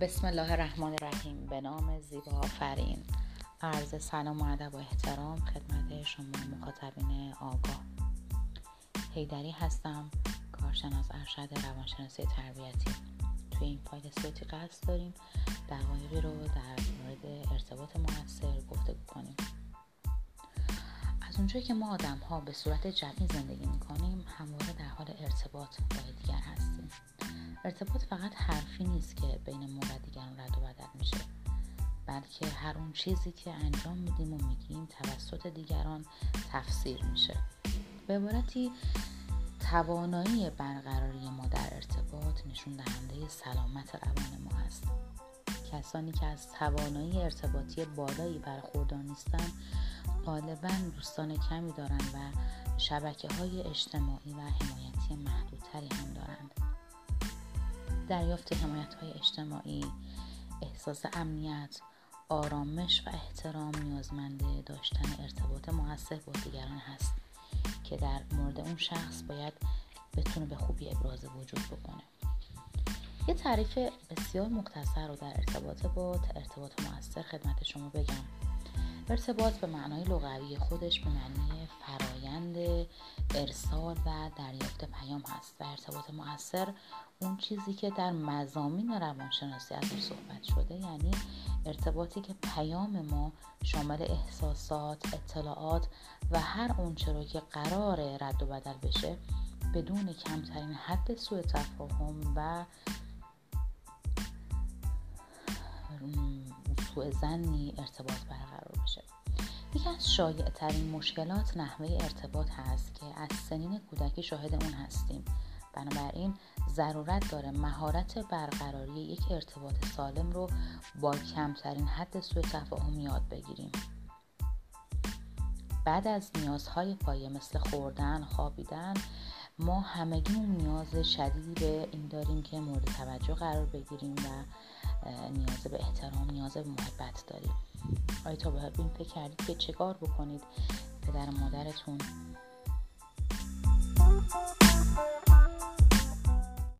بسم الله الرحمن الرحیم. به نام زیبا آفرین. عرض سلام و ادب و احترام خدمت شما مخاطبین آگاه. هیدری هستم کارشناس ارشد روانشناسی تربیتی. توی این فایل صوتی قصد داریم دقایقی رو در مورد ارتباط موثر گفته کنیم. از اونجایی که ما آدم ها به صورت جمعی زندگی می‌کنیم همواره در حال ارتباط با دیگر هستیم. ارتباط فقط حرفی نیست که بین ما و دیگران رد و بدل میشه. بلکه هر اون چیزی که انجام میدیم و میگیم توسط دیگران تفسیر میشه. به عبارتی توانایی برقراری ما در ارتباط نشون دهنده سلامت روان ما هست. کسانی که از توانایی ارتباطی بالایی برخوردار نیستند غالبا دوستان کمی دارند و شبکه های اجتماعی و حمایتی محدودتری هم دارند. دریافت حمایت های اجتماعی احساس امنیت آرامش و احترام نیازمند داشتن ارتباط موثر با دیگران هست که در مورد اون شخص باید بتونه به خوبی ابراز وجود بکنه. یه تعریف بسیار مختصر رو در ارتباط با ارتباط موثر خدمت شما بگم. ارتباط به معنای لغوی خودش به معنی فرایند ارسال و دریافت پیام هست. و ارتباط مؤثر اون چیزی که در مزامین روانشناسی ازش صحبت شده یعنی ارتباطی که پیام ما شامل احساسات اطلاعات و هر اونچه رو که قرار رد و بدل بشه بدون کمترین حد سوء تفاهم و سوء زنی ارتباط برقرار بشه. یکی از شایع ترین مشکلات نحوه ارتباط هست که از سنین کودکی شاهد اون هستیم. بنابراین ضرورت داره مهارت برقراری یک ارتباط سالم رو با کمترین حد سوء تفاهم یاد بگیریم. بعد از نیازهای پایه مثل خوردن، خوابیدن ما همگی نیاز شدیدی به این داریم که مورد توجه قرار بگیریم و نیاز به احترام نیاز به محبت داریم. آیا تا به این فکر کردید که چه کار بکنید پدر مادرتون؟